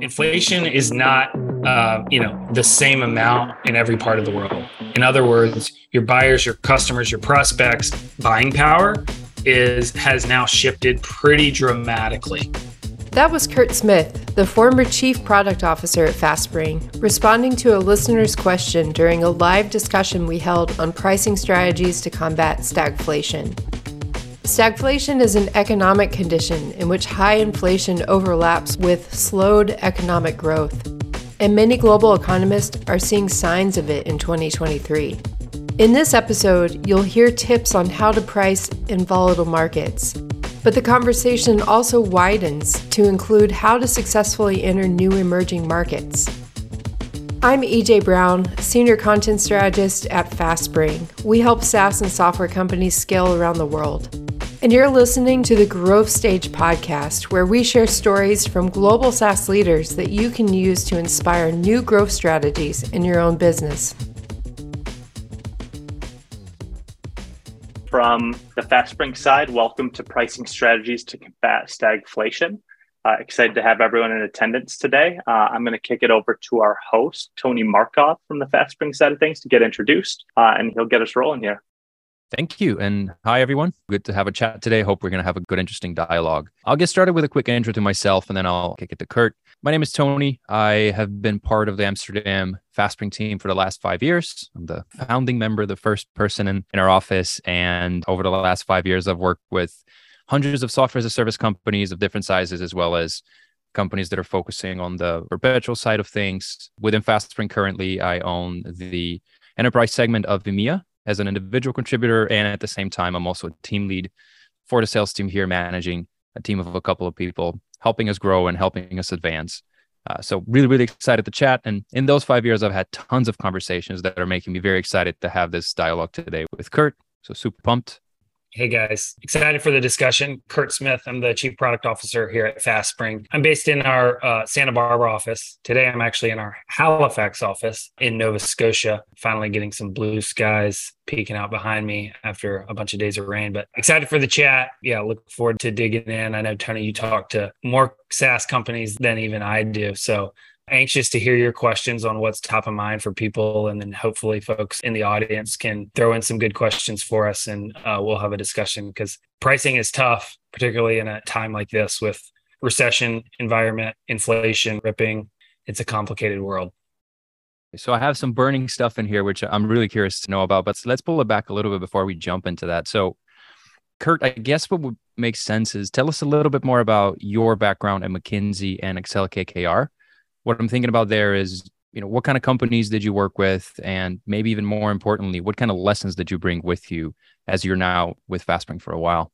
inflation is not uh, you know the same amount in every part of the world in other words your buyers your customers your prospects buying power is has now shifted pretty dramatically that was Kurt Smith, the former Chief Product Officer at FastSpring, responding to a listener's question during a live discussion we held on pricing strategies to combat stagflation. Stagflation is an economic condition in which high inflation overlaps with slowed economic growth, and many global economists are seeing signs of it in 2023. In this episode, you'll hear tips on how to price in volatile markets. But the conversation also widens to include how to successfully enter new emerging markets. I'm EJ Brown, Senior Content Strategist at FastSpring. We help SaaS and software companies scale around the world and you're listening to the Growth Stage podcast, where we share stories from global SaaS leaders that you can use to inspire new growth strategies in your own business. From the FastSpring side, welcome to Pricing Strategies to Combat Stagflation. Uh, excited to have everyone in attendance today. Uh, I'm going to kick it over to our host, Tony Markov from the FastSpring side of things, to get introduced, uh, and he'll get us rolling here. Thank you. And hi, everyone. Good to have a chat today. Hope we're going to have a good, interesting dialogue. I'll get started with a quick intro to myself and then I'll kick it to Kurt. My name is Tony. I have been part of the Amsterdam FastSpring team for the last five years. I'm the founding member, the first person in, in our office. And over the last five years, I've worked with hundreds of software as a service companies of different sizes, as well as companies that are focusing on the perpetual side of things. Within FastSpring, currently, I own the enterprise segment of EMEA, as an individual contributor. And at the same time, I'm also a team lead for the sales team here, managing a team of a couple of people, helping us grow and helping us advance. Uh, so really, really excited to chat. And in those five years, I've had tons of conversations that are making me very excited to have this dialogue today with Kurt. So super pumped. Hey guys, excited for the discussion. Kurt Smith, I'm the Chief Product Officer here at FastSpring. I'm based in our uh, Santa Barbara office. Today, I'm actually in our Halifax office in Nova Scotia, finally getting some blue skies peeking out behind me after a bunch of days of rain. But excited for the chat. Yeah, look forward to digging in. I know, Tony, you talk to more SaaS companies than even I do. So anxious to hear your questions on what's top of mind for people. And then hopefully folks in the audience can throw in some good questions for us and uh, we'll have a discussion because pricing is tough, particularly in a time like this with recession environment, inflation, ripping. It's a complicated world. So I have some burning stuff in here, which I'm really curious to know about, but let's pull it back a little bit before we jump into that. So Kurt, I guess what would make sense is tell us a little bit more about your background at McKinsey and Accel KKR what I'm thinking about there is, you know, what kind of companies did you work with? And maybe even more importantly, what kind of lessons did you bring with you as you're now with FastSpring for a while?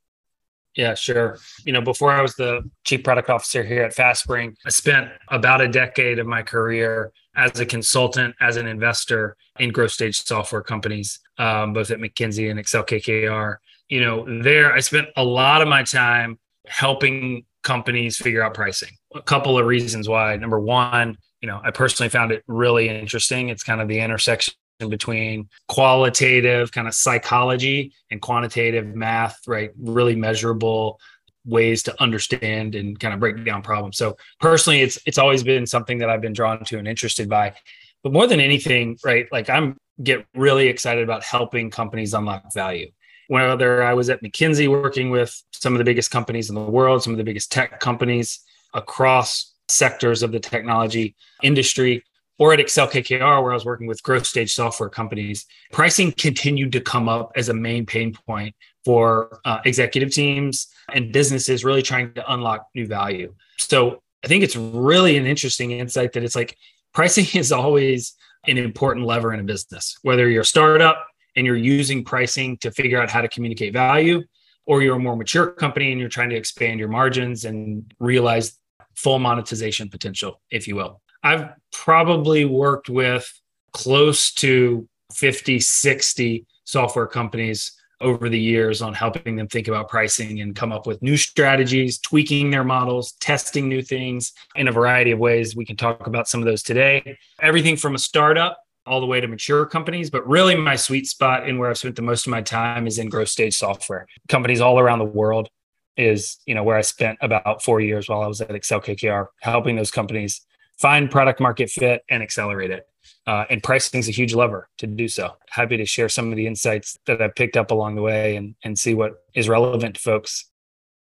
Yeah, sure. You know, before I was the chief product officer here at FastSpring, I spent about a decade of my career as a consultant, as an investor in growth stage software companies, um, both at McKinsey and Accel KKR. You know, there I spent a lot of my time helping companies figure out pricing. A couple of reasons why. Number one, you know, I personally found it really interesting. It's kind of the intersection between qualitative kind of psychology and quantitative math, right? Really measurable ways to understand and kind of break down problems. So personally, it's it's always been something that I've been drawn to and interested by. But more than anything, right? Like I'm get really excited about helping companies unlock value whether I was at McKinsey working with some of the biggest companies in the world, some of the biggest tech companies across sectors of the technology industry, or at Accel KKR, where I was working with growth stage software companies, pricing continued to come up as a main pain point for uh, executive teams and businesses really trying to unlock new value. So I think it's really an interesting insight that it's like pricing is always an important lever in a business, whether you're a startup, and you're using pricing to figure out how to communicate value, or you're a more mature company and you're trying to expand your margins and realize full monetization potential, if you will. I've probably worked with close to 50, 60 software companies over the years on helping them think about pricing and come up with new strategies, tweaking their models, testing new things in a variety of ways. We can talk about some of those today. Everything from a startup all the way to mature companies. But really, my sweet spot and where I've spent the most of my time is in growth stage software. Companies all around the world is, you know, where I spent about four years while I was at Accel KKR, helping those companies find product market fit and accelerate it. Uh, and pricing is a huge lever to do so. Happy to share some of the insights that I've picked up along the way and, and see what is relevant to folks.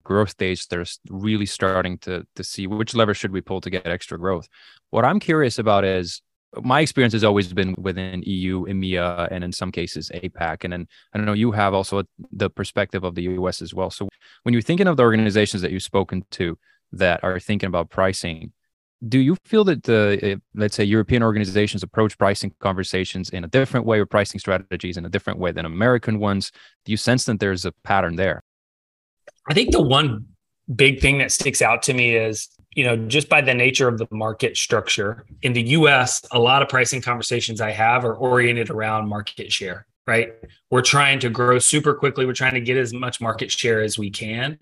Growth stage, they're really starting to to see which lever should we pull to get extra growth. What I'm curious about is my experience has always been within EU, EMEA, and in some cases APAC. And then I don't know, you have also the perspective of the US as well. So when you're thinking of the organizations that you've spoken to that are thinking about pricing, do you feel that the eh, let's say European organizations approach pricing conversations in a different way or pricing strategies in a different way than American ones? Do you sense that there's a pattern there? I think the one big thing that sticks out to me is you know just by the nature of the market structure in the US a lot of pricing conversations I have are oriented around market share right we're trying to grow super quickly we're trying to get as much market share as we can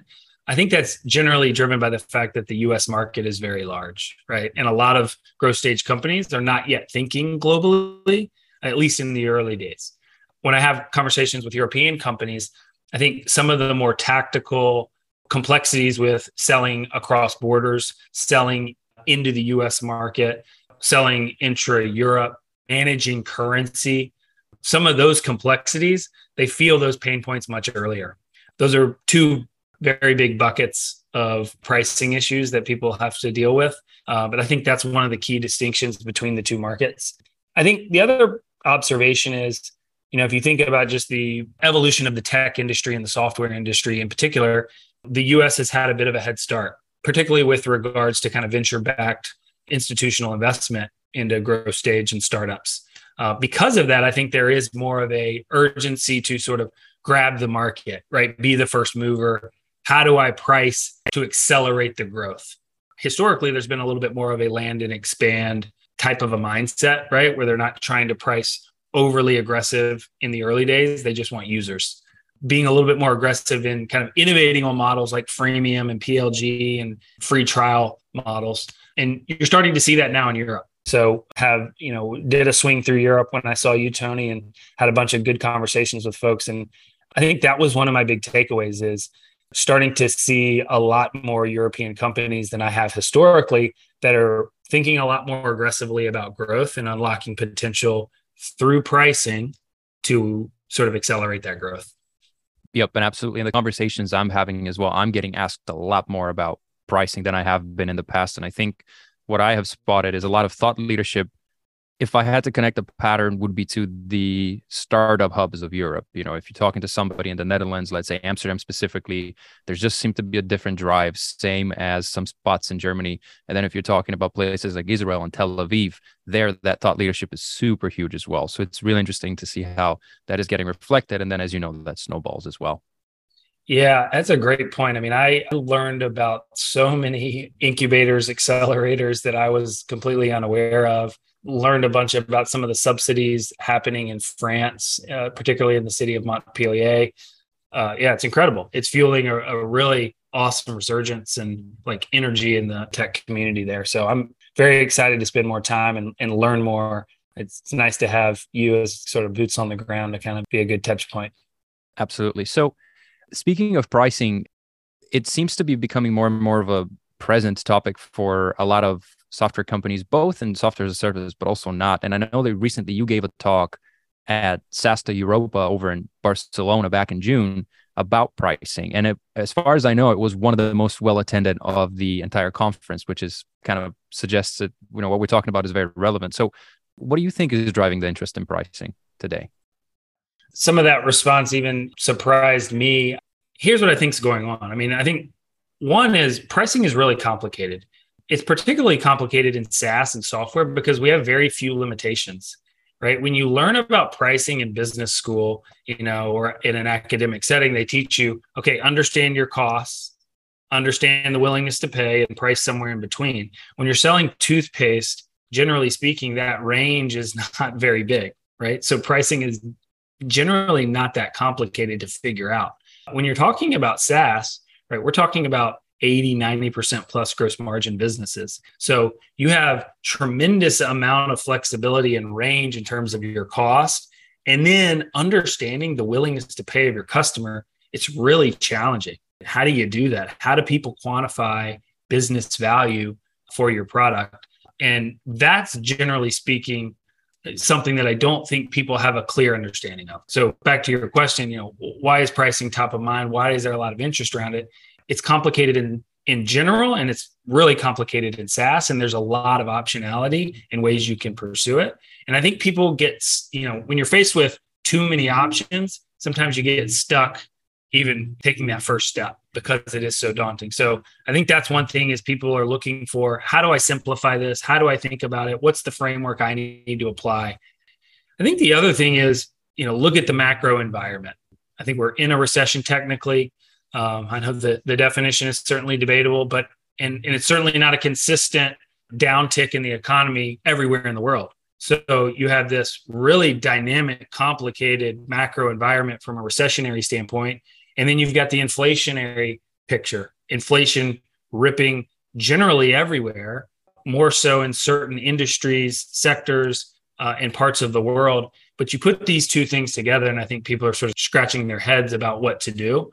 I think that's generally driven by the fact that the US market is very large, right? And a lot of growth stage companies are not yet thinking globally, at least in the early days. When I have conversations with European companies, I think some of the more tactical complexities with selling across borders, selling into the US market, selling intra Europe, managing currency, some of those complexities, they feel those pain points much earlier. Those are two very big buckets of pricing issues that people have to deal with. Uh, but I think that's one of the key distinctions between the two markets. I think the other observation is, you know, if you think about just the evolution of the tech industry and the software industry in particular, the US has had a bit of a head start, particularly with regards to kind of venture backed institutional investment into growth stage and startups. Uh, because of that, I think there is more of a urgency to sort of grab the market, right? Be the first mover, how do I price to accelerate the growth? Historically, there's been a little bit more of a land and expand type of a mindset, right? Where they're not trying to price overly aggressive in the early days. They just want users. Being a little bit more aggressive in kind of innovating on models like freemium and PLG and free trial models. And you're starting to see that now in Europe. So have, you know, did a swing through Europe when I saw you, Tony, and had a bunch of good conversations with folks. And I think that was one of my big takeaways is starting to see a lot more European companies than I have historically that are thinking a lot more aggressively about growth and unlocking potential through pricing to sort of accelerate that growth. Yep, and absolutely. In the conversations I'm having as well, I'm getting asked a lot more about pricing than I have been in the past. And I think what I have spotted is a lot of thought leadership if I had to connect a pattern would be to the startup hubs of Europe. You know, if you're talking to somebody in the Netherlands, let's say Amsterdam specifically, there just seemed to be a different drive, same as some spots in Germany. And then if you're talking about places like Israel and Tel Aviv, there that thought leadership is super huge as well. So it's really interesting to see how that is getting reflected. And then as you know, that snowballs as well. Yeah, that's a great point. I mean, I learned about so many incubators, accelerators that I was completely unaware of learned a bunch about some of the subsidies happening in France, uh, particularly in the city of Montpellier. Uh, yeah, it's incredible. It's fueling a, a, really awesome resurgence and like energy in the tech community there. So I'm very excited to spend more time and, and learn more. It's, it's nice to have you as sort of boots on the ground to kind of be a good touch point. Absolutely. So, speaking of pricing, it seems to be becoming more and more of a present topic for a lot of software companies, both in software as a service, but also not. And I know that recently you gave a talk at SaaStr Europa over in Barcelona back in June about pricing. And it, as far as I know, it was one of the most well attended of the entire conference, which is kind of suggests that you know what we're talking about is very relevant. So, what do you think is driving the interest in pricing today? Some of that response even surprised me. Here's what I think is going on. I mean, I think one is pricing is really complicated it's particularly complicated in SaaS and software because we have very few limitations, right? When you learn about pricing in business school, you know, or in an academic setting, they teach you, okay, understand your costs, understand the willingness to pay, and price somewhere in between. When you're selling toothpaste, generally speaking, that range is not very big, right? So pricing is generally not that complicated to figure out. When you're talking about SaaS, right, we're talking about 80 90% plus gross margin businesses so you have tremendous amount of flexibility and range in terms of your cost and then understanding the willingness to pay of your customer it's really challenging how do you do that how do people quantify business value for your product And that's generally speaking something that I don't think people have a clear understanding of. So back to your question, you know, why is pricing top of mind? Why is there a lot of interest around it? It's complicated in in general and it's really complicated in SaaS and there's a lot of optionality and ways you can pursue it. And I think people get, you know, when you're faced with too many options, sometimes you get stuck even taking that first step because it is so daunting. So I think that's one thing is people are looking for how do I simplify this? How do I think about it? What's the framework I need to apply? I think the other thing is, you know, look at the macro environment. I think we're in a recession technically. Um, I know the, the definition is certainly debatable, but and, and it's certainly not a consistent downtick in the economy everywhere in the world. So you have this really dynamic, complicated macro environment from a recessionary standpoint. And then you've got the inflationary picture, inflation ripping generally everywhere, more so in certain industries, sectors, uh, and parts of the world. But you put these two things together, and I think people are sort of scratching their heads about what to do.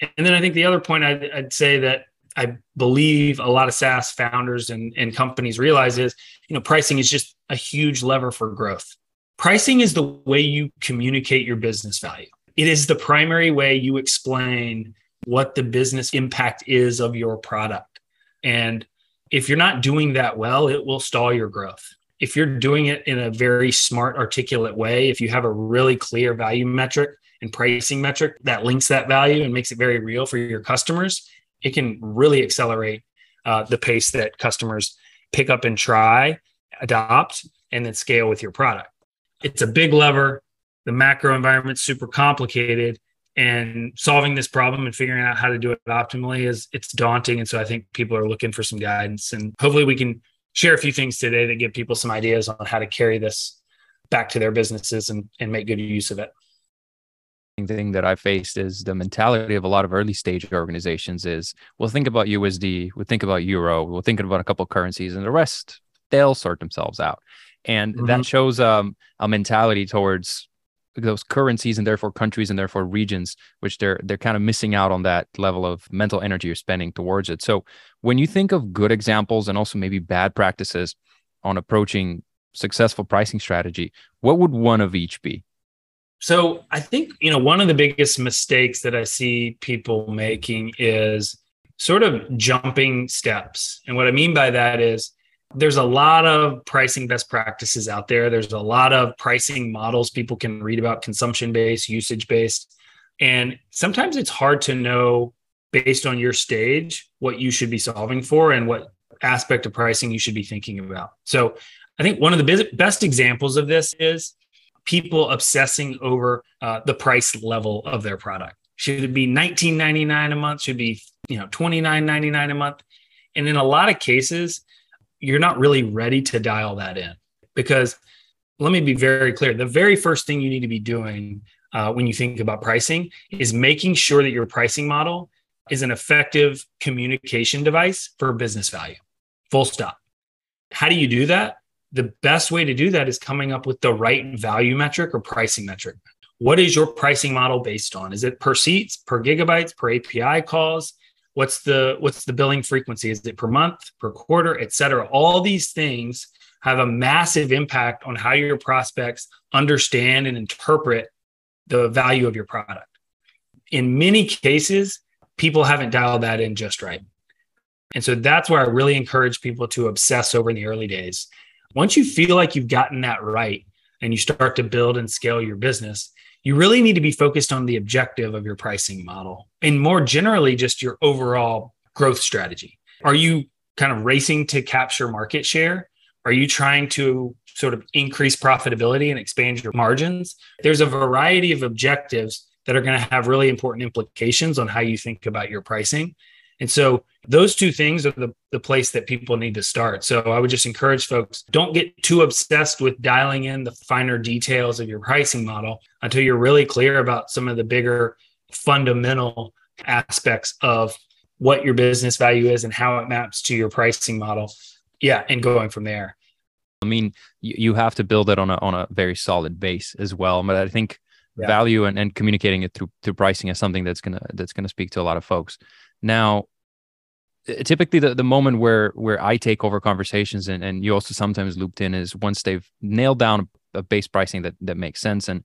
And then I think the other point I'd, I'd say that I believe a lot of SaaS founders and, and companies realize is, you know, pricing is just a huge lever for growth. Pricing is the way you communicate your business value. It is the primary way you explain what the business impact is of your product. And if you're not doing that well, it will stall your growth. If you're doing it in a very smart, articulate way, if you have a really clear value metric and pricing metric that links that value and makes it very real for your customers, it can really accelerate uh, the pace that customers pick up and try, adopt, and then scale with your product. It's a big lever. The macro environment's super complicated, and solving this problem and figuring out how to do it optimally is it's daunting. And so I think people are looking for some guidance, and hopefully we can share a few things today that give people some ideas on how to carry this back to their businesses and, and make good use of it thing that I faced is the mentality of a lot of early stage organizations is we'll think about USD, we'll think about Euro, we'll think about a couple of currencies, and the rest they'll sort themselves out. And mm-hmm. that shows um, a mentality towards those currencies and therefore countries and therefore regions, which they're they're kind of missing out on that level of mental energy you're spending towards it. So when you think of good examples and also maybe bad practices on approaching successful pricing strategy, what would one of each be? So I think, you know, one of the biggest mistakes that I see people making is sort of jumping steps. And what I mean by that is there's a lot of pricing best practices out there. There's a lot of pricing models people can read about consumption based, usage based. And sometimes it's hard to know based on your stage what you should be solving for and what aspect of pricing you should be thinking about. So I think one of the best examples of this is people obsessing over uh, the price level of their product. Should it be 19.99 a month? Should be you know 29.99 a month? And in a lot of cases, you're not really ready to dial that in because let me be very clear. The very first thing you need to be doing uh, when you think about pricing is making sure that your pricing model is an effective communication device for business value. Full stop. How do you do that? The best way to do that is coming up with the right value metric or pricing metric. What is your pricing model based on? Is it per seats, per gigabytes, per API calls? What's the what's the billing frequency? Is it per month, per quarter, et cetera? All these things have a massive impact on how your prospects understand and interpret the value of your product. In many cases, people haven't dialed that in just right. And so that's where I really encourage people to obsess over in the early days once you feel like you've gotten that right and you start to build and scale your business, you really need to be focused on the objective of your pricing model and more generally, just your overall growth strategy. Are you kind of racing to capture market share? Are you trying to sort of increase profitability and expand your margins? There's a variety of objectives that are going to have really important implications on how you think about your pricing. And so those two things are the, the place that people need to start. So I would just encourage folks don't get too obsessed with dialing in the finer details of your pricing model until you're really clear about some of the bigger fundamental aspects of what your business value is and how it maps to your pricing model. Yeah, and going from there. I mean, you, have to build it on a on a very solid base as well. But I think yeah. value and, and communicating it through through pricing is something that's gonna that's gonna speak to a lot of folks. Now, uh, typically the, the moment where where I take over conversations and, and you also sometimes looped in is once they've nailed down a base pricing that that makes sense. And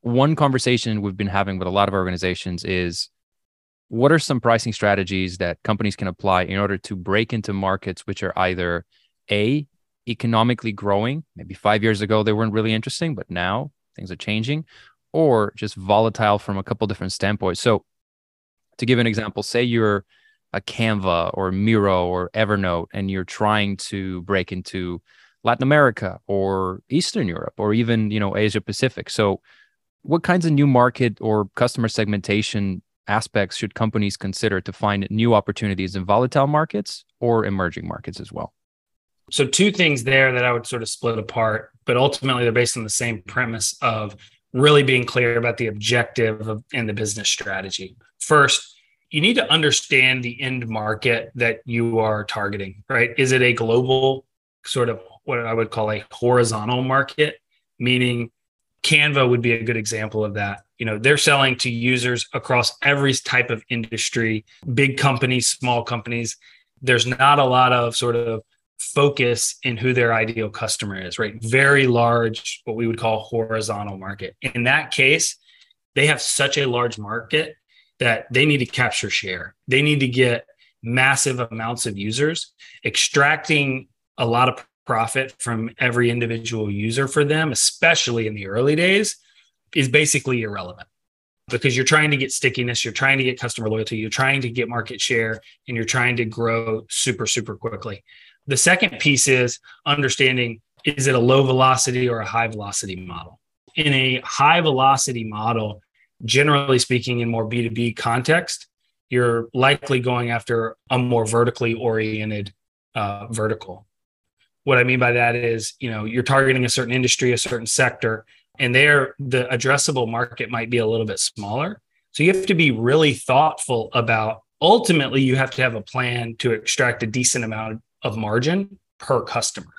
one conversation we've been having with a lot of organizations is what are some pricing strategies that companies can apply in order to break into markets which are either a economically growing maybe five years ago they weren't really interesting but now things are changing or just volatile from a couple different standpoints so to give an example say you're a canva or miro or evernote and you're trying to break into latin america or eastern europe or even you know asia pacific so what kinds of new market or customer segmentation aspects should companies consider to find new opportunities in volatile markets or emerging markets as well? So, two things there that I would sort of split apart, but ultimately they're based on the same premise of really being clear about the objective of, and the business strategy. First, you need to understand the end market that you are targeting, right? Is it a global sort of what I would call a horizontal market, meaning Canva would be a good example of that. You know, they're selling to users across every type of industry, big companies, small companies. There's not a lot of sort of focus in who their ideal customer is, right? Very large, what we would call horizontal market. In that case, they have such a large market that they need to capture share. They need to get massive amounts of users, extracting a lot of profit from every individual user for them, especially in the early days, is basically irrelevant because you're trying to get stickiness, you're trying to get customer loyalty, you're trying to get market share, and you're trying to grow super, super quickly. The second piece is understanding is it a low velocity or a high velocity model? In a high velocity model, generally speaking, in more B2B context, you're likely going after a more vertically oriented uh, vertical what I mean by that is, you know, you're targeting a certain industry, a certain sector, and there the addressable market might be a little bit smaller. So you have to be really thoughtful about ultimately you have to have a plan to extract a decent amount of margin per customer.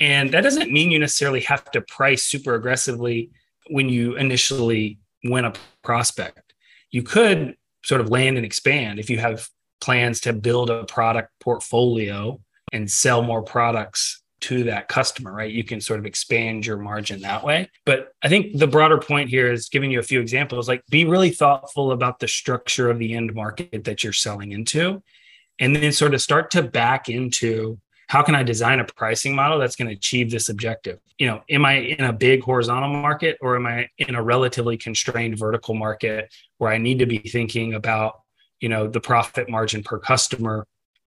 And that doesn't mean you necessarily have to price super aggressively when you initially win a prospect. You could sort of land and expand if you have plans to build a product portfolio and sell more products to that customer, right? You can sort of expand your margin that way. But I think the broader point here is giving you a few examples like be really thoughtful about the structure of the end market that you're selling into, and then sort of start to back into how can I design a pricing model that's going to achieve this objective? You know, am I in a big horizontal market or am I in a relatively constrained vertical market where I need to be thinking about, you know, the profit margin per customer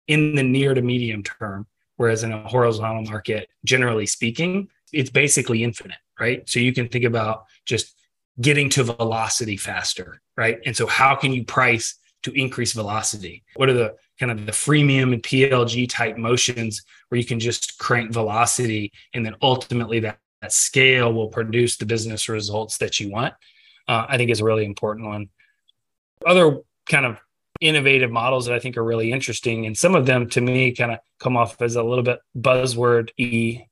in the near to medium term. Whereas in a horizontal market, generally speaking, it's basically infinite, right? So you can think about just getting to velocity faster, right? And so how can you price to increase velocity? What are the kind of the freemium and PLG type motions where you can just crank velocity and then ultimately that, that scale will produce the business results that you want? Uh, I think is a really important one. Other kind of innovative models that I think are really interesting. And some of them to me kind of come off as a little bit buzzword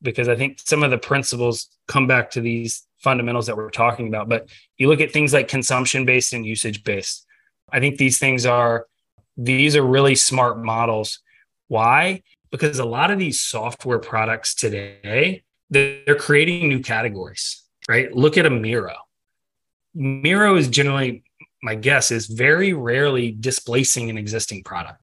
because I think some of the principles come back to these fundamentals that we're talking about. But you look at things like consumption based and usage based. I think these things are these are really smart models. Why? Because a lot of these software products today, they're creating new categories, right? Look at a Miro. Miro is generally my guess is very rarely displacing an existing product.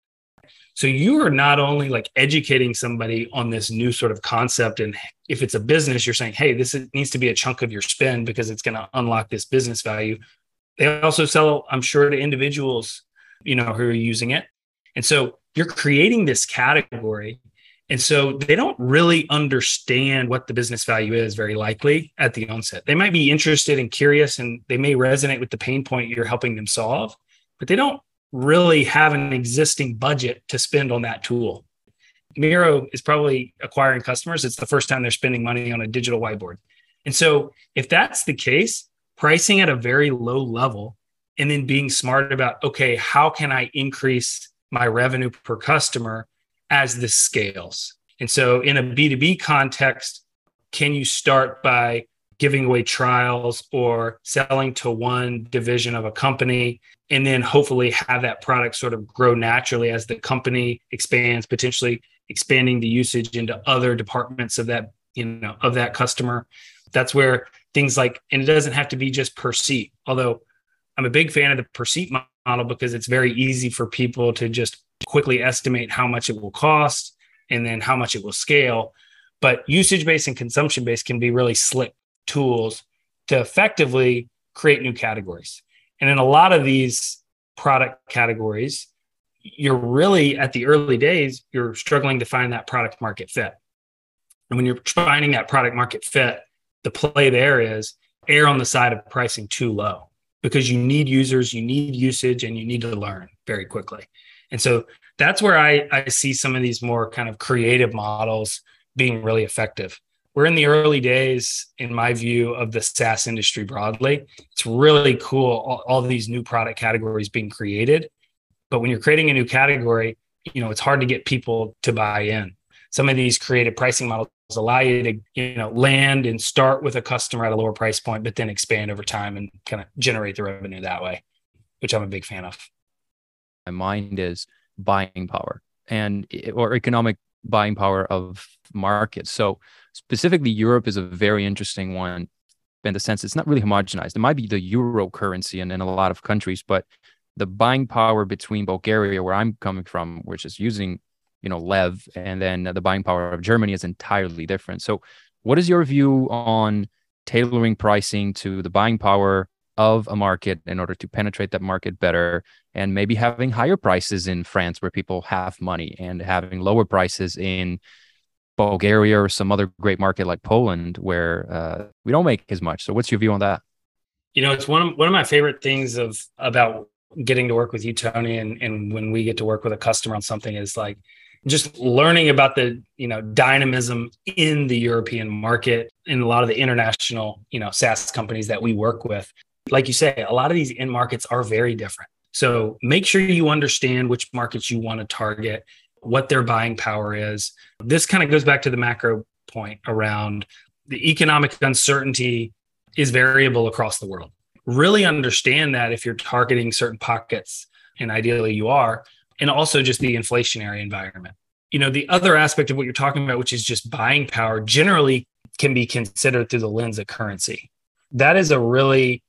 So you are not only like educating somebody on this new sort of concept, and if it's a business, you're saying, "Hey, this needs to be a chunk of your spend because it's going to unlock this business value." They also sell, I'm sure, to individuals, you know, who are using it, and so you're creating this category and so they don't really understand what the business value is, very likely at the onset. They might be interested and curious, and they may resonate with the pain point you're helping them solve, but they don't really have an existing budget to spend on that tool. Miro is probably acquiring customers. It's the first time they're spending money on a digital whiteboard. And so, if that's the case, pricing at a very low level and then being smart about, okay, how can I increase my revenue per customer as this scales. And so, in a B2B context, can you start by giving away trials or selling to one division of a company and then hopefully have that product sort of grow naturally as the company expands, potentially expanding the usage into other departments of that, you know, of that customer. That's where things like, and it doesn't have to be just per seat, although I'm a big fan of the per seat model because it's very easy for people to just quickly estimate how much it will cost and then how much it will scale. But usage based and consumption based can be really slick tools to effectively create new categories. And in a lot of these product categories, you're really at the early days, you're struggling to find that product market fit. And when you're finding that product market fit, the play there is err on the side of pricing too low because you need users, you need usage, and you need to learn very quickly. And so that's where I, I see some of these more kind of creative models being really effective. We're in the early days, in my view, of the SaaS industry broadly. It's really cool, all, all these new product categories being created. But when you're creating a new category, you know, it's hard to get people to buy in. Some of these creative pricing models allow you to, you know, land and start with a customer at a lower price point, but then expand over time and kind of generate the revenue that way, which I'm a big fan of. My mind is buying power and eh, or economic buying power of markets. So specifically, Europe is a very interesting one in the sense it's not really homogenized. It might be the euro currency in, in a lot of countries, but the buying power between Bulgaria, where I'm coming from, which is using, you know, Lev, and then the buying power of Germany is entirely different. So, what is your view on tailoring pricing to the buying power of a market in order to penetrate that market better and maybe having higher prices in France where people have money and having lower prices in Bulgaria or some other great market like Poland where uh, we don't make as much. So what's your view on that? You know, it's one of one of my favorite things of about getting to work with you, Tony, and, and when we get to work with a customer on something is like just learning about the you know dynamism in the European market in a lot of the international you know SaaS companies that we work with. Like you say, a lot of these end markets are very different. So make sure you understand which markets you want to target, what their buying power is. This kind of goes back to the macro point around the economic uncertainty is variable across the world. Really understand that if you're targeting certain pockets, and ideally you are, and also just the inflationary environment. You know, the other aspect of what you're talking about, which is just buying power, generally can be considered through the lens of currency. That is a really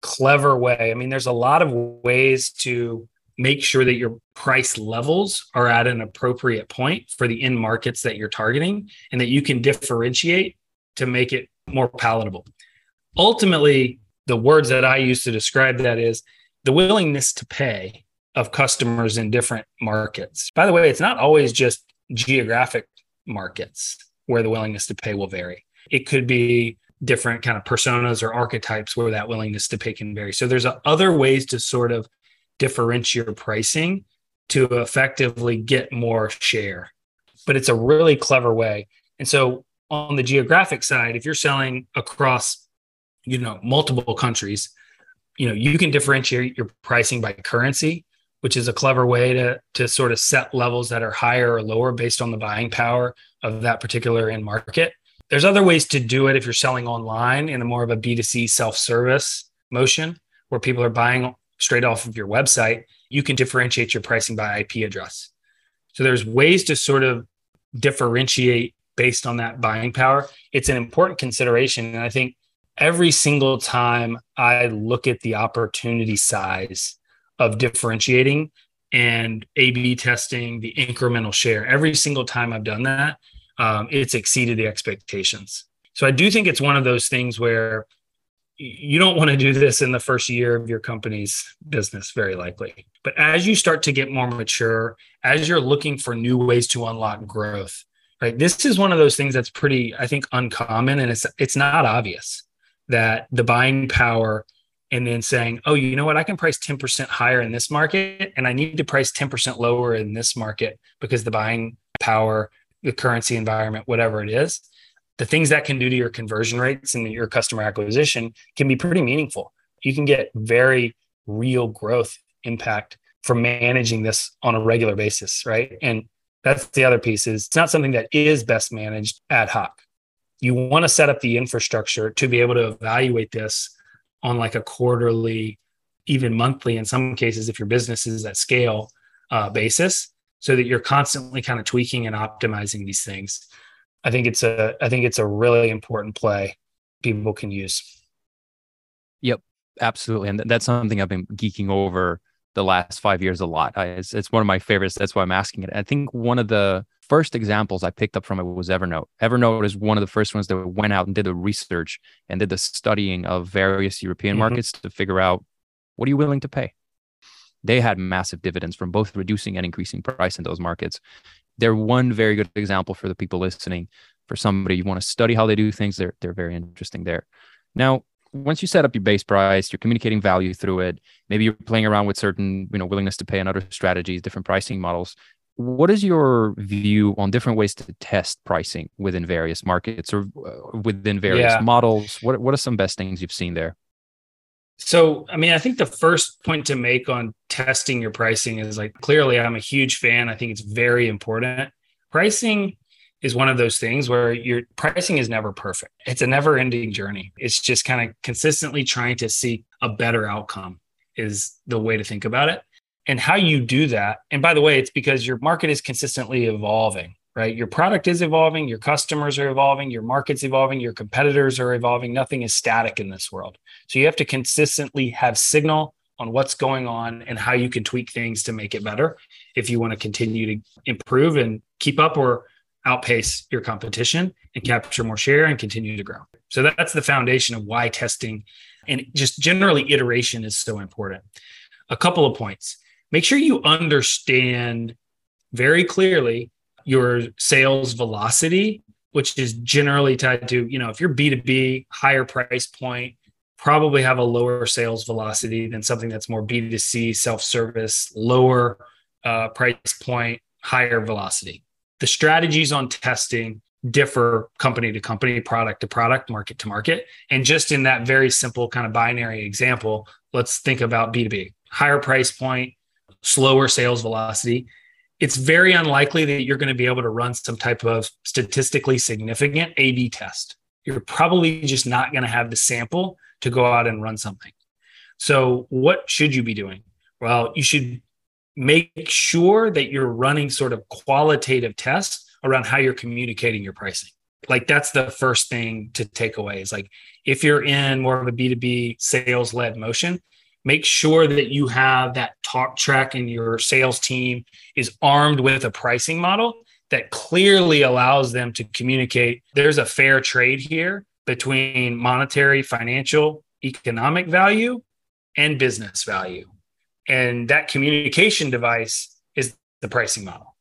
clever way. I mean, there's a lot of ways to make sure that your price levels are at an appropriate point for the end markets that you're targeting and that you can differentiate to make it more palatable. Ultimately, the words that I use to describe that is the willingness to pay of customers in different markets. By the way, it's not always just geographic markets where the willingness to pay will vary. It could be different kind of personas or archetypes where that willingness to pay can vary. So there's other ways to sort of differentiate your pricing to effectively get more share. But it's a really clever way. And so on the geographic side, if you're selling across, you know, multiple countries, you know, you can differentiate your pricing by currency, which is a clever way to to sort of set levels that are higher or lower based on the buying power of that particular end market. There's other ways to do it if you're selling online in a more of a B2C self-service motion where people are buying straight off of your website. You can differentiate your pricing by IP address. So there's ways to sort of differentiate based on that buying power. It's an important consideration. And I think every single time I look at the opportunity size of differentiating and A B testing the incremental share, every single time I've done that, um, it's exceeded the expectations. So I do think it's one of those things where you don't want to do this in the first year of your company's business, very likely. But as you start to get more mature, as you're looking for new ways to unlock growth, right? This is one of those things that's pretty, I think, uncommon, and it's it's not obvious that the buying power and then saying, oh, you know what, I can price 10% higher in this market, and I need to price 10% lower in this market because the buying power the currency environment, whatever it is, the things that can do to your conversion rates and your customer acquisition can be pretty meaningful. You can get very real growth impact from managing this on a regular basis, right? And that's the other piece is it's not something that is best managed ad hoc. You want to set up the infrastructure to be able to evaluate this on like a quarterly even monthly in some cases if your business is at scale uh, basis so that you're constantly kind of tweaking and optimizing these things. I think it's a i think it's a really important play people can use. Yep absolutely and that's something i've been geeking over the last five years a lot I, it's, it's one of my favorites that's why i'm asking it i think one of the first examples i picked up from it was evernote evernote is one of the first ones that went out and did the research and did the studying of various european mm-hmm. markets to figure out what are you willing to pay they had massive dividends from both reducing and increasing price in those markets. They're one very good example for the people listening. For somebody you want to study how they do things, they're they're very interesting there. Now, once you set up your base price, you're communicating value through it. Maybe you're playing around with certain, you know, willingness to pay and other strategies, different pricing models. What is your view on different ways to test pricing within various markets or uh, within various yeah. models? What what are some best things you've seen there? So, I mean, I think the first point to make on testing your pricing is like clearly I'm a huge fan. I think it's very important. Pricing is one of those things where your pricing is never perfect. It's a never ending journey. It's just kind of consistently trying to seek a better outcome, is the way to think about it. And how you do that. And by the way, it's because your market is consistently evolving right? Your product is evolving, your customers are evolving, your market's evolving, your competitors are evolving. Nothing is static in this world. So you have to consistently have signal on what's going on and how you can tweak things to make it better if you want to continue to improve and keep up or outpace your competition and capture more share and continue to grow. So that's the foundation of why testing and just generally iteration is so important. A couple of points. Make sure you understand very clearly your sales velocity, which is generally tied to, you know, if you're B2B, higher price point, probably have a lower sales velocity than something that's more B2C, self service, lower uh, price point, higher velocity. The strategies on testing differ company to company, product to product, market to market. And just in that very simple kind of binary example, let's think about B2B higher price point, slower sales velocity it's very unlikely that you're going to be able to run some type of statistically significant A B test. You're probably just not going to have the sample to go out and run something. So, what should you be doing? Well, you should make sure that you're running sort of qualitative tests around how you're communicating your pricing. Like, that's the first thing to take away is like, if you're in more of a B2B sales led motion, make sure that you have that talk track and your sales team is armed with a pricing model that clearly allows them to communicate there's a fair trade here between monetary, financial, economic value and business value. And that communication device is the pricing model.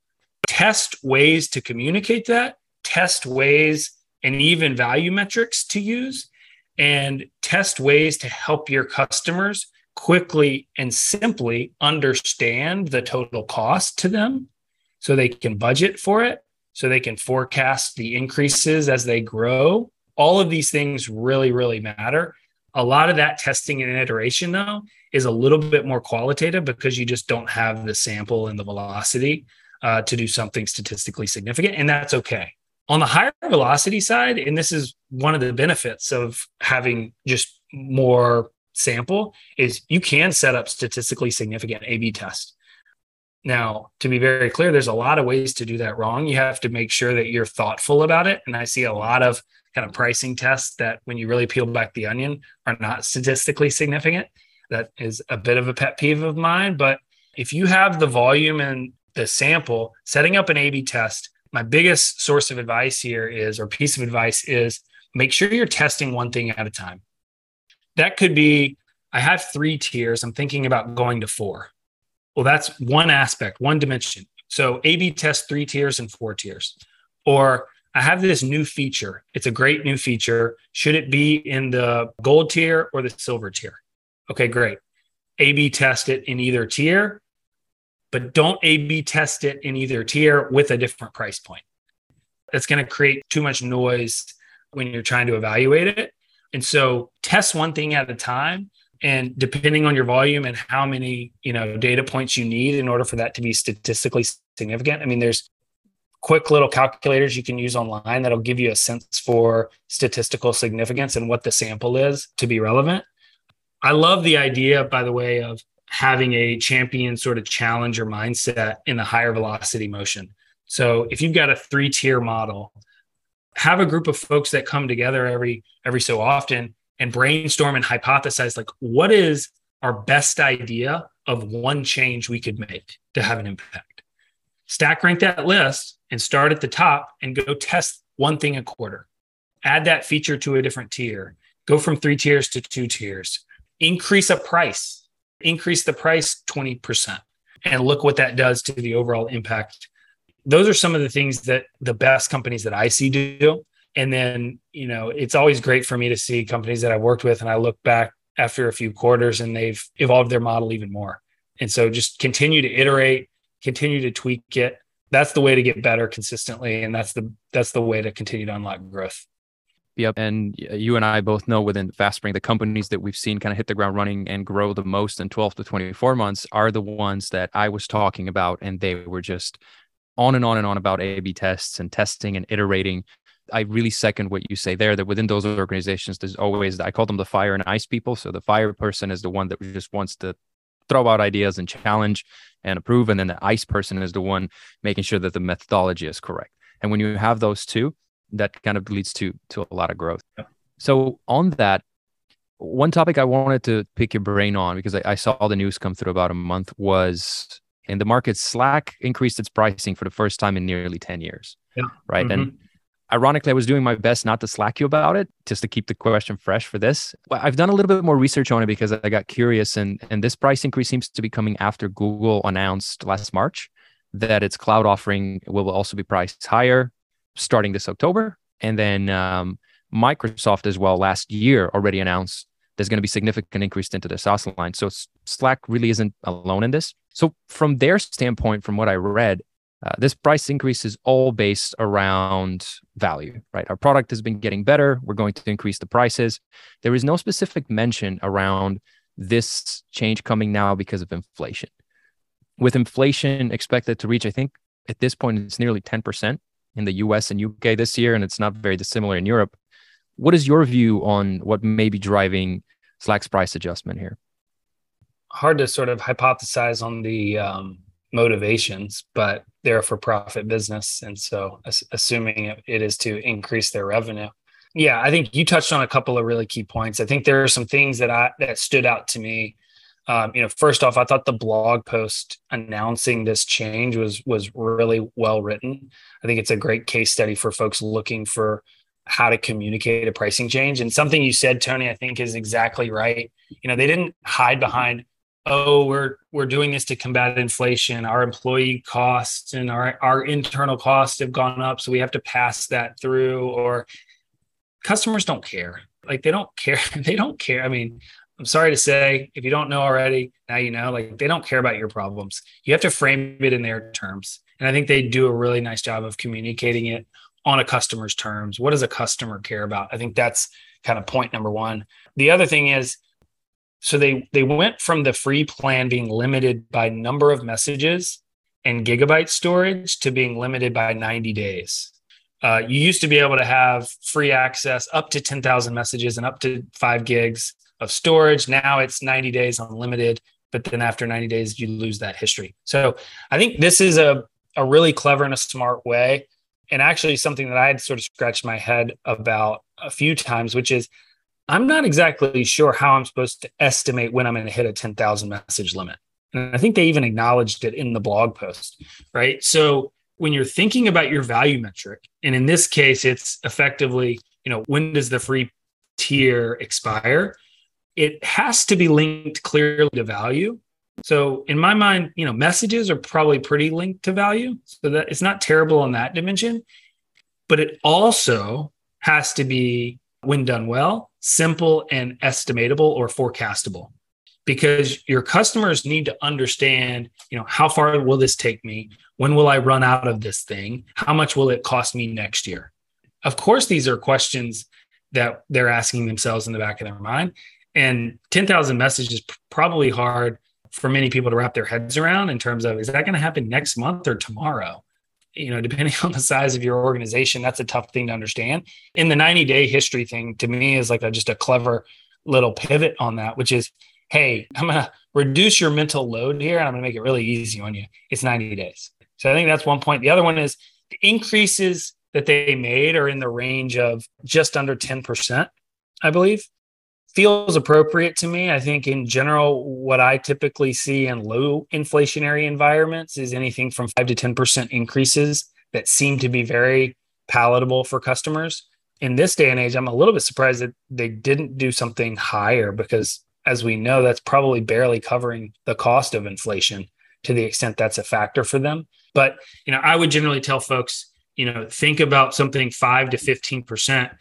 Test ways to communicate that, test ways and even value metrics to use, and test ways to help your customers quickly and simply understand the total cost to them so they can budget for it, so they can forecast the increases as they grow. All of these things really, really matter. A lot of that testing and iteration, though, is a little bit more qualitative because you just don't have the sample and the velocity uh, to do something statistically significant. And that's okay. On the higher velocity side, and this is one of the benefits of having just more sample is you can set up statistically significant A B test. Now, to be very clear, there's a lot of ways to do that wrong. You have to make sure that you're thoughtful about it. And I see a lot of kind of pricing tests that, when you really peel back the onion, are not statistically significant. That is a bit of a pet peeve of mine. But if you have the volume and the sample, setting up an A B test, my biggest source of advice here is, or piece of advice is, make sure you're testing one thing at a time that could be I have three tiers. I'm thinking about going to four. Well, that's one aspect, one dimension. So A B test three tiers and four tiers. Or I have this new feature. It's a great new feature. Should it be in the gold tier or the silver tier? Okay, great. A B test it in either tier, but don't A B test it in either tier with a different price point. That's going to create too much noise when you're trying to evaluate it. And so test one thing at a time. And depending on your volume and how many, you know, data points you need in order for that to be statistically significant. I mean, there's quick little calculators you can use online that'll give you a sense for statistical significance and what the sample is to be relevant. I love the idea, by the way, of having a champion sort of challenger mindset in the higher velocity motion. So if you've got a three tier model, have a group of folks that come together every every so often and brainstorm and hypothesize like what is our best idea of one change we could make to have an impact. Stack rank that list and start at the top and go test one thing a quarter. Add that feature to a different tier. Go from three tiers to two tiers. Increase a price increase the price 20% and look what that does to the overall impact. Those are some of the things that the best companies that I see do. And then, you know, it's always great for me to see companies that I've worked with and I look back after a few quarters and they've evolved their model even more. And so just continue to iterate, continue to tweak it. That's the way to get better consistently. And that's the that's the way to continue to unlock growth. Yep. And uh, you and I both know within FastSpring, the companies that we've seen kind of hit the ground running and grow the most in 12 to 24 months are the ones that I was talking about. And they were just on and on and on about A B tests and testing and iterating. I really second what you say there that within those organizations, there's always, I call them the fire and ice people. So the fire person is the one that just wants to throw out ideas and challenge and approve. And then the ice person is the one making sure that the methodology is correct. And when you have those two, that kind of leads to to a lot of growth. Yeah. So on that, one topic I wanted to pick your brain on because I, I, saw the news come through about a month was in the market, Slack increased its pricing for the first time in nearly 10 years. Yeah. Right. Mm-hmm. And ironically, I was doing my best not to slack you about it, just to keep the question fresh for this. I've done a little bit more research on it because I got curious, and and this price increase seems to be coming after Google announced last March that its cloud offering will also be priced higher starting this October. And then um, Microsoft as well last year already announced there's going to be significant increase into the SaaS line. So Slack really isn't alone in this. So from their standpoint, from what I read, uh, this price increase is all based around value, right? Our product has been getting better. We're going to increase the prices. There is no specific mention around this change coming now because of inflation. With inflation expected to reach, I think at this point, it's nearly 10% in the US and UK this year, and it's not very dissimilar in Europe. What is your view on what may be driving Slack's price adjustment here? Hard to sort of hypothesize on the um, motivations, but they're a for profit business. And so, assuming it, it is to increase their revenue. Yeah, I think you touched on a couple of really key points. I think there are some things that I that stood out to me um, you know, first off, I thought the blog post announcing this change was was really well written. I think it's a great case study for folks looking for how to communicate a pricing change. And something you said, Tony, I think is exactly right. You know, they didn't hide behind, oh, we're we're doing this to combat inflation. Our employee costs and our our internal costs have gone up, so we have to pass that through. Or customers don't care. Like they don't care. they don't care. I mean, I'm sorry to say, if you don't know already, now you know, like they don't care about your problems. You have to frame it in their terms. And I think they do a really nice job of communicating it on a customer's terms. What does a customer care about? I think that's kind of point number one. The other thing is, so they they went from the free plan being limited by number of messages and gigabyte storage to being limited by 90 days. Uh, you used to be able to have free access up to 10,000 messages and up to five gigs of storage. Now it's 90 days unlimited, but then after 90 days, you lose that history. So I think this is a, a really clever and a smart way. And actually, something that I had sort of scratched my head about a few times, which is I'm not exactly sure how I'm supposed to estimate when I'm going to hit a 10,000 message limit. And I think they even acknowledged it in the blog post, right? So when you're thinking about your value metric, and in this case, it's effectively, you know, when does the free tier expire? It has to be linked clearly to value. So in my mind, you know, messages are probably pretty linked to value. So that it's not terrible in that dimension, but it also has to be, when done well, simple and estimatable or forecastable. Because your customers need to understand, you know, how far will this take me? When will I run out of this thing? How much will it cost me next year? Of course, these are questions that they're asking themselves in the back of their mind. And 10,000 messages is probably hard for many people to wrap their heads around in terms of is that going to happen next month or tomorrow? You know, depending on the size of your organization, that's a tough thing to understand. In the 90 day history thing, to me, is like a, just a clever little pivot on that, which is, hey, I'm going to reduce your mental load here and I'm going to make it really easy on you. It's 90 days. So I think that's one point. The other one is the increases that they made are in the range of just under 10%, I believe. Feels appropriate to me. I think in general, what I typically see in low inflationary environments is anything from 5 to 10% increases that seem to be very palatable for customers. In this day and age, I'm a little bit surprised that they didn't do something higher because, as we know, that's probably barely covering the cost of inflation to the extent that's a factor for them. But you know, I would generally tell folks, you know, think about something five to fifteen percent.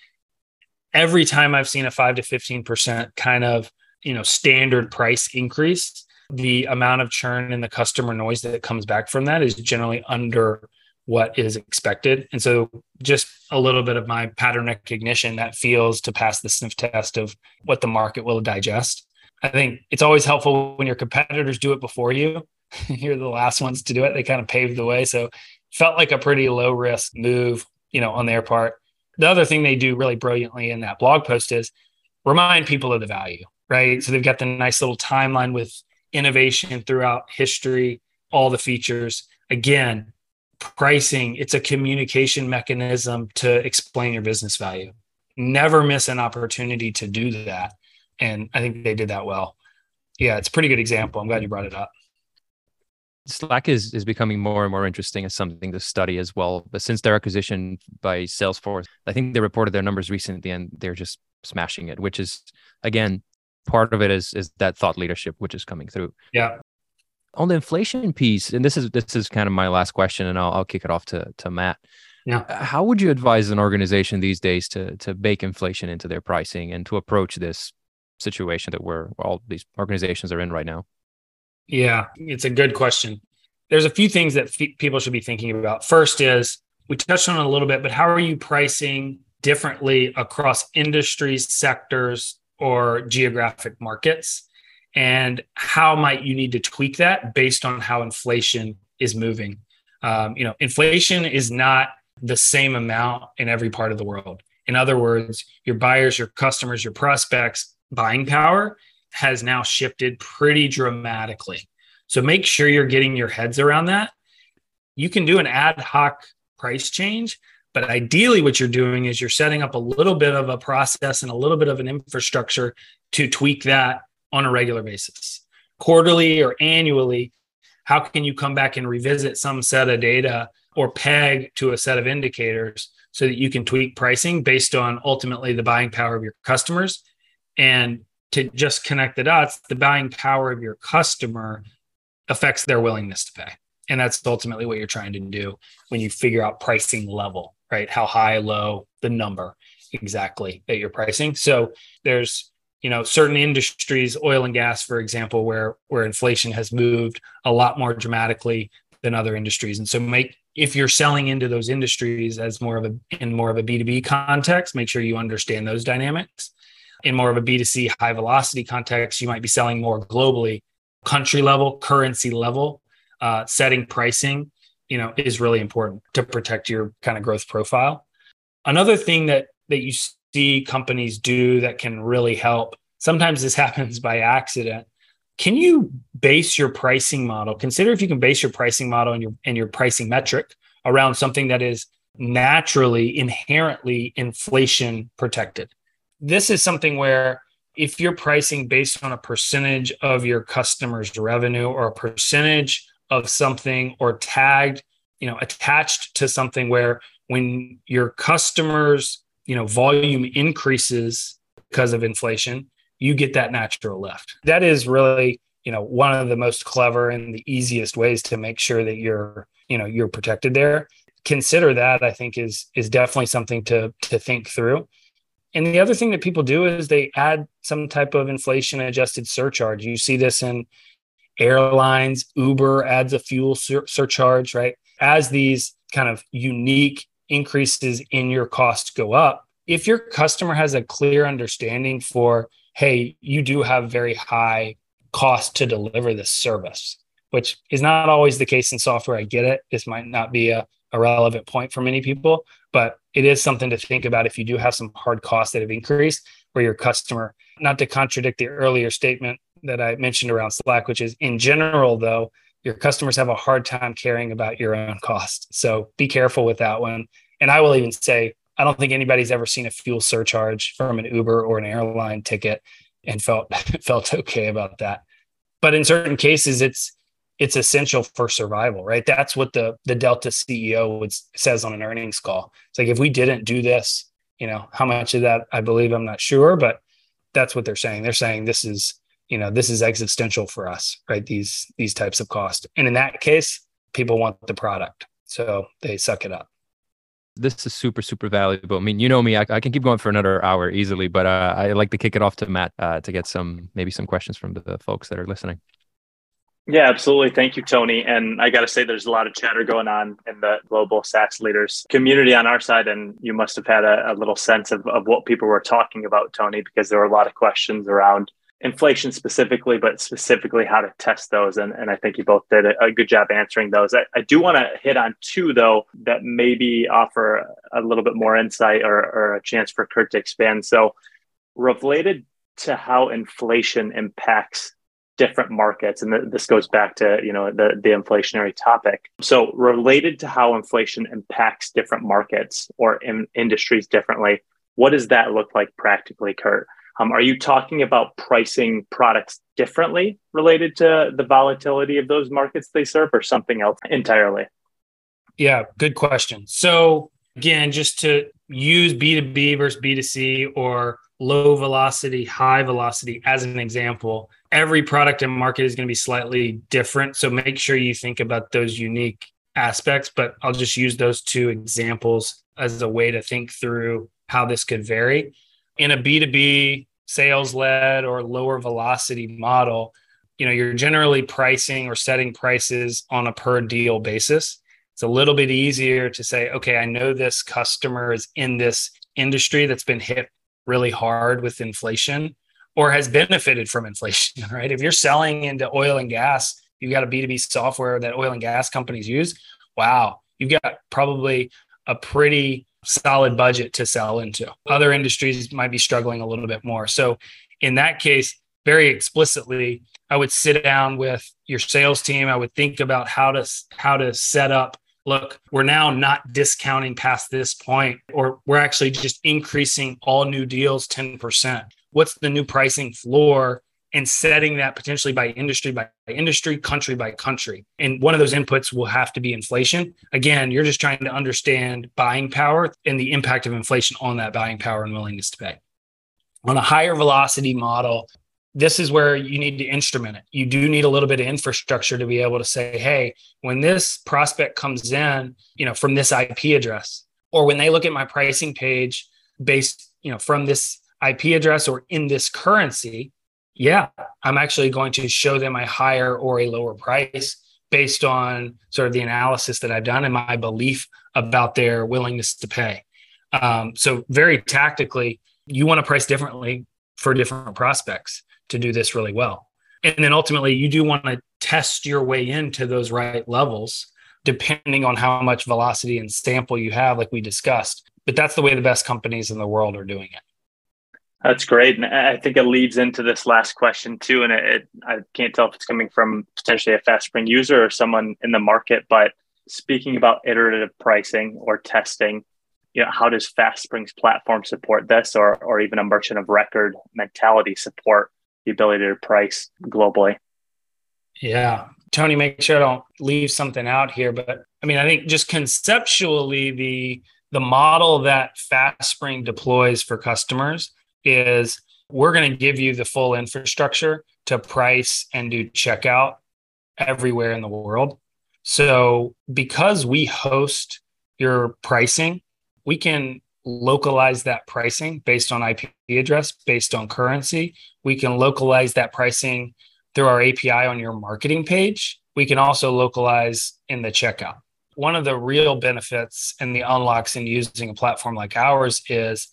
Every time I've seen a five to fifteen percent kind of you know standard price increase, the amount of churn and the customer noise that comes back from that is generally under what is expected. And so just a little bit of my pattern recognition that feels to pass the sniff test of what the market will digest. I think it's always helpful when your competitors do it before you. You're the last ones to do it. They kind of paved the way. So felt like a pretty low risk move, you know, on their part. The other thing they do really brilliantly in that blog post is remind people of the value, right? So they've got the nice little timeline with innovation throughout history, all the features. Again, pricing, it's a communication mechanism to explain your business value. Never miss an opportunity to do that. And I think they did that well. Yeah, it's a pretty good example. I'm glad you brought it up. Slack is is becoming more and more interesting as something to study as well. But since their acquisition by Salesforce, I think they reported their numbers recently and they're just smashing it, which is again part of it is is that thought leadership which is coming through. Yeah. On the inflation piece, and this is this is kind of my last question, and I'll I'll kick it off to to Matt. Yeah. Uh, how would you advise an organization these days to to bake inflation into their pricing and to approach this situation that we're all these organizations are in right now? Yeah, it's a good question. There's a few things that f- people should be thinking about. First is we touched on it a little bit, but how are you pricing differently across industries, sectors, or geographic markets? And how might you need to tweak that based on how inflation is moving? Um, you know, inflation is not the same amount in every part of the world. In other words, your buyers, your customers, your prospects buying power has now shifted pretty dramatically. So make sure you're getting your heads around that. You can do an ad hoc price change, but ideally, what you're doing is you're setting up a little bit of a process and a little bit of an infrastructure to tweak that on a regular basis. Quarterly or annually, how can you come back and revisit some set of data or peg to a set of indicators so that you can tweak pricing based on ultimately the buying power of your customers and to just connect the dots, the buying power of your customer affects their willingness to pay. And that's ultimately what you're trying to do when you figure out pricing level, right? How high, low, the number exactly that you're pricing. So there's, you know, certain industries, oil and gas, for example, where where inflation has moved a lot more dramatically than other industries. And so make if you're selling into those industries as more of a in more of a B2B context, make sure you understand those dynamics in more of a B2C high velocity context, you might be selling more globally, country level, currency level, uh, setting pricing, you know, is really important to protect your kind of growth profile. Another thing that that you see companies do that can really help. Sometimes this happens by accident. Can you base your pricing model? Consider if you can base your pricing model and your and your pricing metric around something that is naturally inherently inflation protected this is something where if you're pricing based on a percentage of your customers revenue or a percentage of something or tagged you know attached to something where when your customers you know volume increases because of inflation you get that natural lift. That is really you know one of the most clever and the easiest ways to make sure that you're you know you're protected there. Consider that i think is is definitely something to to think through and the other thing that people do is they add some type of inflation adjusted surcharge. You see this in airlines, Uber adds a fuel sur- surcharge, right? As these kind of unique increases in your costs go up, if your customer has a clear understanding for, hey, you do have very high cost to deliver this service, which is not always the case in software. I get it. This might not be a, a relevant point for many people, but it is something to think about if you do have some hard costs that have increased or your customer. Not to contradict the earlier statement that I mentioned around Slack, which is in general, though, your customers have a hard time caring about your own cost. So be careful with that one. And I will even say, I don't think anybody's ever seen a fuel surcharge from an Uber or an airline ticket and felt felt okay about that. But in certain cases, it's it's essential for survival, right? That's what the the Delta CEO would says on an earnings call. It's like if we didn't do this, you know, how much of that I believe I'm not sure, but that's what they're saying. They're saying this is, you know, this is existential for us, right? These these types of cost. And in that case, people want the product. So they suck it up this is super super valuable i mean you know me i, I can keep going for another hour easily but uh, i like to kick it off to matt uh, to get some maybe some questions from the folks that are listening yeah, absolutely. Thank you, Tony. And I got to say, there's a lot of chatter going on in the global SaaS leaders community on our side. And you must have had a, a, little sense of, of what people were talking about, Tony, because there were a lot of questions around inflation specifically, but specifically how to test those. And, and I think you both did a, a good job answering those. I, I do want to hit on two, though, that maybe offer a little bit more insight or, or a chance for Kurt to expand. So, related to how inflation impacts different markets and this goes back to you know the, the inflationary topic. So related to how inflation impacts different markets or in industries differently what does that look like practically kurt? Um, are you talking about pricing products differently related to the volatility of those markets they serve or something else entirely? Yeah good question. So again just to use b2b versus b2c or low velocity, high velocity as an example. Every product and market is going to be slightly different. So make sure you think about those unique aspects. But I'll just use those two examples as a way to think through how this could vary. In a B2B sales led or lower velocity model, you know, you're generally pricing or setting prices on a per deal basis. It's a little bit easier to say, okay, I know this customer is in this industry that's been hit really hard with inflation or has benefited from inflation, right? If you're selling into oil and gas, you've got a B2B software that oil and gas companies use. Wow, you've got probably a pretty solid budget to sell into. Other industries might be struggling a little bit more. So, in that case, very explicitly, I would sit down with your sales team. I would think about how to how to set up look, we're now not discounting past this point, or we're actually just increasing all new deals 10%. What's the new pricing floor? And setting that potentially by industry by industry, country by country. And one of those inputs will have to be inflation. Again, you're just trying to understand buying power and the impact of inflation on that buying power and willingness to pay. On a higher velocity model, this is where you need to instrument it. You do need a little bit of infrastructure to be able to say, hey, when this prospect comes in, you know, from this IP address, or when they look at my pricing page based, you know, from this IP address or in this currency, yeah, I'm actually going to show them a higher or a lower price based on sort of the analysis that I've done and my belief about their willingness to pay. Um, so very tactically, you want to price differently for different prospects to do this really well. And then ultimately, you do want to test your way into those right levels, depending on how much velocity and sample you have, like we discussed. But that's the way the best companies in the world are doing it. That's great. And I think it leads into this last question too. And it, it, I can't tell if it's coming from potentially a FastSpring user or someone in the market, but speaking about iterative pricing or testing, you know, how does FastSpring's platform support this or, or even a merchant of record mentality support the ability to price globally. Yeah. Tony, make sure I don't leave something out here. But I mean, I think just conceptually, the the model that FastSpring deploys for customers is we're going to give you the full infrastructure to price and do checkout everywhere in the world. So because we host your pricing, we can localize that pricing based on IP address, based on currency. We can localize that pricing through our API on your marketing page. We can also localize in the checkout. One of the real benefits and the unlocks in using a platform like ours is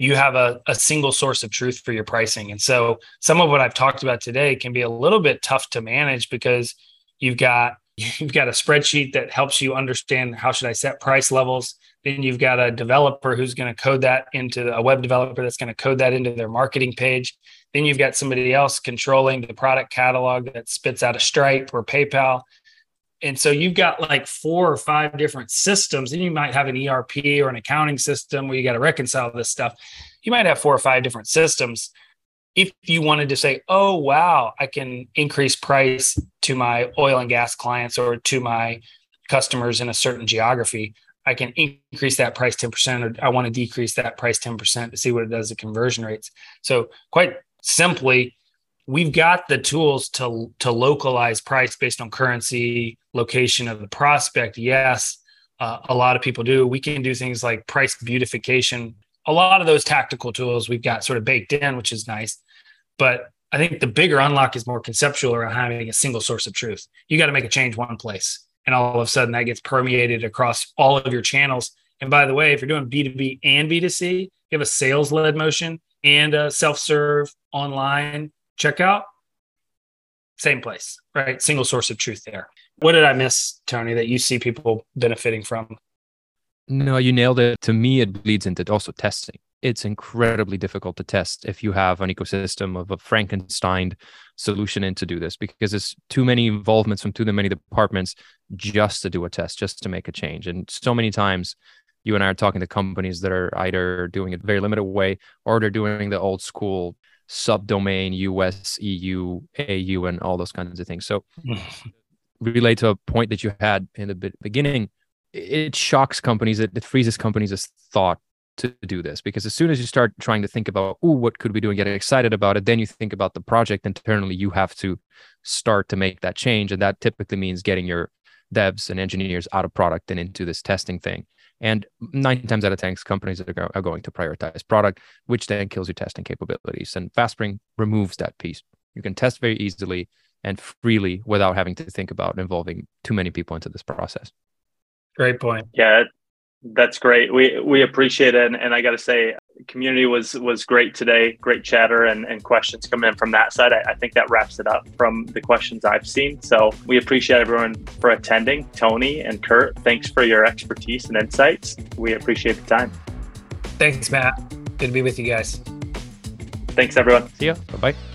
you have a, a single source of truth for your pricing. And so some of what I've talked about today can be a little bit tough to manage because you've got you've got a spreadsheet that helps you understand how should I set price levels Then you've got a developer who's going to code that into a web developer that's going to code that into their marketing page. Then you've got somebody else controlling the product catalog that spits out a Stripe or PayPal. And so you've got like four or five different systems. and you might have an ERP or an accounting system where you got to reconcile this stuff. You might have four or five different systems. If you wanted to say, oh, wow, I can increase price to my oil and gas clients or to my customers in a certain geography, I can increase that price 10% or I want to decrease that price 10% to see what it does to conversion rates. So quite simply, we've got the tools to to localize price based on currency, location of the prospect. Yes, uh, a lot of people do. We can do things like price beautification. A lot of those tactical tools we've got sort of baked in, which is nice. But I think the bigger unlock is more conceptual around having a single source of truth. You got to make a change one place and all of a sudden that gets permeated across all of your channels. And by the way, if you're doing B2B and B2C, you have a sales led motion and a self serve online checkout, same place, right? Single source of truth there. What did I miss, Tony, that you see people benefiting from? No, you nailed it. To me, it bleeds into also testing it's incredibly difficult to test if you have an ecosystem of a Frankenstein solution in to do this because there's too many involvements from too many departments just to do a test, just to make a change. And so many times you and I are talking to companies that are either doing it very limited way or they're doing the old school subdomain US, EU, AU, and all those kinds of things. So mm-hmm. relate to a point that you had in the beginning, it shocks companies, it, it freezes companies as thought to do this because as soon as you start trying to think about oh what could we do? and get excited about it then you think about the project internally you have to start to make that change and that typically means getting your devs and engineers out of product and into this testing thing and nine times out of ten companies are, go- are going to prioritize product which then kills your testing capabilities. And fastspring removes that piece. You can test very easily and freely without having to think about involving too many people into this process. Great point. Yeah that's great. We we appreciate it, and, and I got to say, community was was great today. Great chatter and, and questions coming in from that side. I, I, think that wraps it up from the questions I've seen. So we appreciate everyone for attending. Tony and Kurt, thanks for your expertise and insights. We appreciate the time. Thanks, Matt. Good to be with you guys. Thanks, everyone. See ya. Bye bye.